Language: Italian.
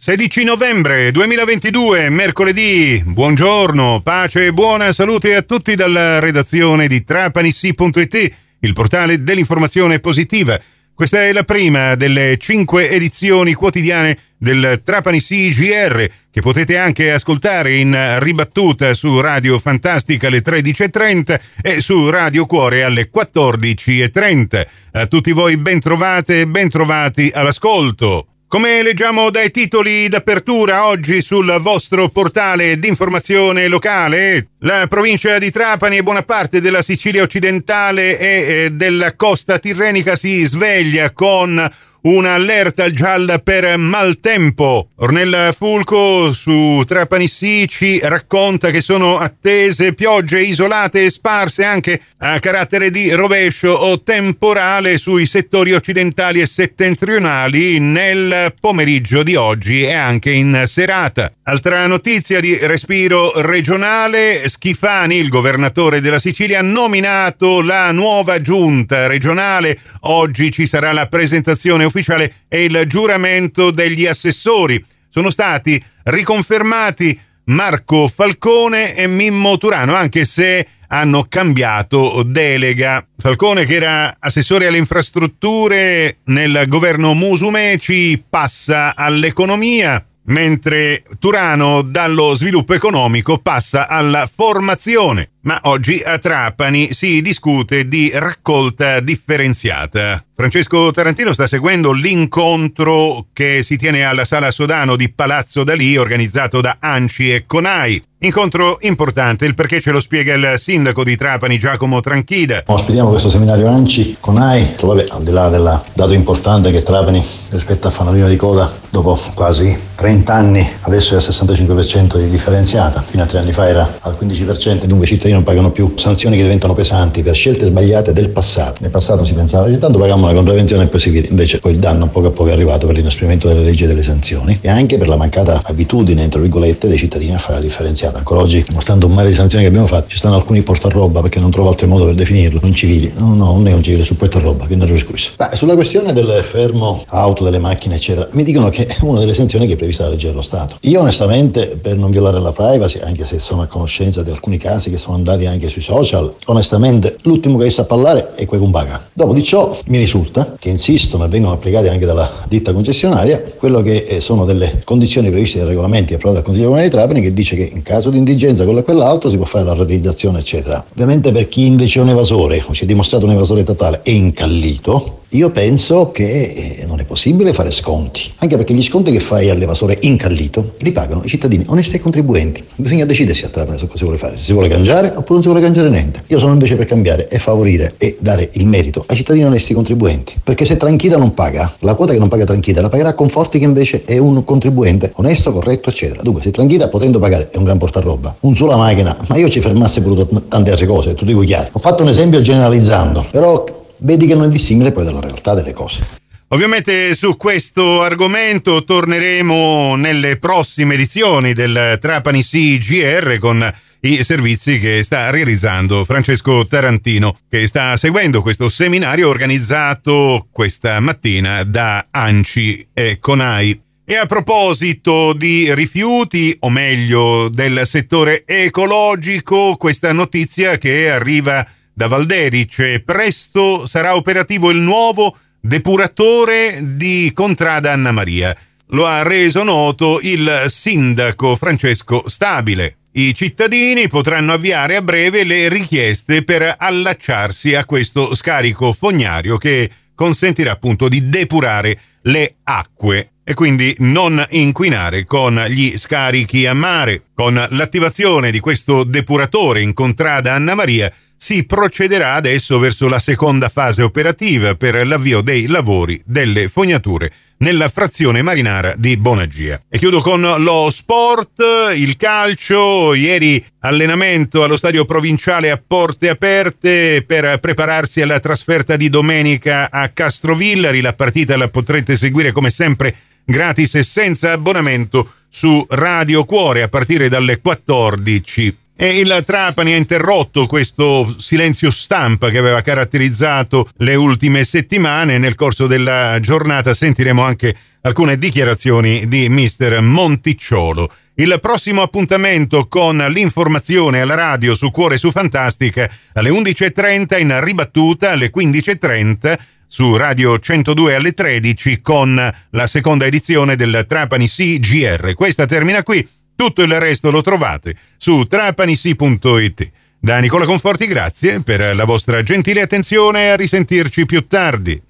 16 novembre 2022, mercoledì. Buongiorno, pace e buona salute a tutti dalla redazione di trapanissi.it, il portale dell'informazione positiva. Questa è la prima delle cinque edizioni quotidiane del Trapani CGR che potete anche ascoltare in ribattuta su Radio Fantastica alle 13.30 e su Radio Cuore alle 14.30. A tutti voi ben trovate e ben trovati all'ascolto. Come leggiamo dai titoli d'apertura oggi sul vostro portale d'informazione locale, la provincia di Trapani e buona parte della Sicilia occidentale e della costa tirrenica si sveglia con un'allerta gialla per maltempo. Ornella Fulco su Trapanissi ci racconta che sono attese piogge isolate e sparse anche a carattere di rovescio o temporale sui settori occidentali e settentrionali nel pomeriggio di oggi e anche in serata. Altra notizia di respiro regionale, Schifani, il governatore della Sicilia, ha nominato la nuova giunta regionale. Oggi ci sarà la presentazione ufficiale e il giuramento degli assessori. Sono stati riconfermati Marco Falcone e Mimmo Turano, anche se hanno cambiato delega. Falcone, che era assessore alle infrastrutture nel governo Musumeci, passa all'economia mentre Turano dallo sviluppo economico passa alla formazione. Ma oggi a Trapani si discute di raccolta differenziata. Francesco Tarantino sta seguendo l'incontro che si tiene alla Sala Sodano di Palazzo Dalì organizzato da Anci e Conai. Incontro importante, il perché ce lo spiega il sindaco di Trapani Giacomo Tranchida. Ospitiamo questo seminario Anci Conai, che vabbè, al di là del dato importante che Trapani rispetto a fanalino di coda dopo quasi 30 anni, adesso è al 65% di differenziata, fino a tre anni fa era al 15%, dunque i cittadini non pagano più sanzioni che diventano pesanti per scelte sbagliate del passato. Nel passato si pensava che tanto pagavamo la contravvenzione e poi si via, invece poi il danno poco a poco è arrivato per l'inasprimento delle leggi e delle sanzioni e anche per la mancata abitudine, entro virgolette, dei cittadini a fare la differenziata. Ancora oggi, nonostante un mare di sanzioni che abbiamo fatto, ci stanno alcuni portaroba, perché non trovo altro modo per definirlo, non civili, no, no, non è un civile, su portaroba, che non è scusa. Sulla questione del fermo auto, delle macchine, eccetera, mi dicono che è una delle sanzioni che è prevista dalla legge dello Stato. Io onestamente, per non violare la privacy, anche se sono a conoscenza di alcuni casi che sono andati anche sui social, onestamente l'ultimo che sa parlare è quel paga. Dopo di ciò mi risulta che insistono e vengono applicati anche dalla ditta concessionaria quello che eh, sono delle condizioni previste dai regolamenti approvati dal Consiglio Comunale di Trapani che dice che in caso di indigenza quello e quell'altro si può fare la rateizzazione eccetera. Ovviamente per chi invece è un evasore o si è dimostrato un evasore totale e incallito io penso che eh, non è possibile fare sconti, anche perché gli sconti che fai all'evasore incallito li pagano i cittadini onesti e contribuenti. Bisogna decidersi a Trapani su cosa si vuole fare, se si vuole cangiare oppure non si vuole cangiare niente. Io sono invece per cambiare e favorire e dare il merito ai cittadini onesti e contribuenti, perché se Tranchida non paga, la quota che non paga Tranchida la pagherà Conforti che invece è un contribuente onesto, corretto, eccetera. Dunque se Tranchida potendo pagare è un gran portarroba, un sulla macchina, ma io ci fermassi pure tante altre cose, tu dico chiaro. Ho fatto un esempio generalizzando, però vedi che non è dissimile poi dalla realtà delle cose. Ovviamente su questo argomento torneremo nelle prossime edizioni del Trapani CGR con i servizi che sta realizzando Francesco Tarantino, che sta seguendo questo seminario organizzato questa mattina da Anci e Conai. E a proposito di rifiuti, o meglio del settore ecologico, questa notizia che arriva da Valderice. Presto sarà operativo il nuovo depuratore di Contrada Anna Maria. Lo ha reso noto il sindaco Francesco Stabile. I cittadini potranno avviare a breve le richieste per allacciarsi a questo scarico fognario che consentirà appunto di depurare le acque e quindi non inquinare con gli scarichi a mare. Con l'attivazione di questo depuratore in Contrada Anna Maria si procederà adesso verso la seconda fase operativa per l'avvio dei lavori delle fognature nella frazione marinara di Bonagia. E chiudo con lo sport, il calcio, ieri allenamento allo stadio provinciale a porte aperte per prepararsi alla trasferta di domenica a Castrovillari, la partita la potrete seguire come sempre gratis e senza abbonamento su Radio Cuore a partire dalle 14 e il Trapani ha interrotto questo silenzio stampa che aveva caratterizzato le ultime settimane. Nel corso della giornata sentiremo anche alcune dichiarazioni di mister Monticciolo. Il prossimo appuntamento con l'informazione alla radio su Cuore su Fantastica alle 11.30 in ribattuta alle 15.30 su Radio 102 alle 13 con la seconda edizione del Trapani CGR. Questa termina qui, tutto il resto lo trovate su trapanisi.it. Da Nicola Conforti grazie per la vostra gentile attenzione e a risentirci più tardi.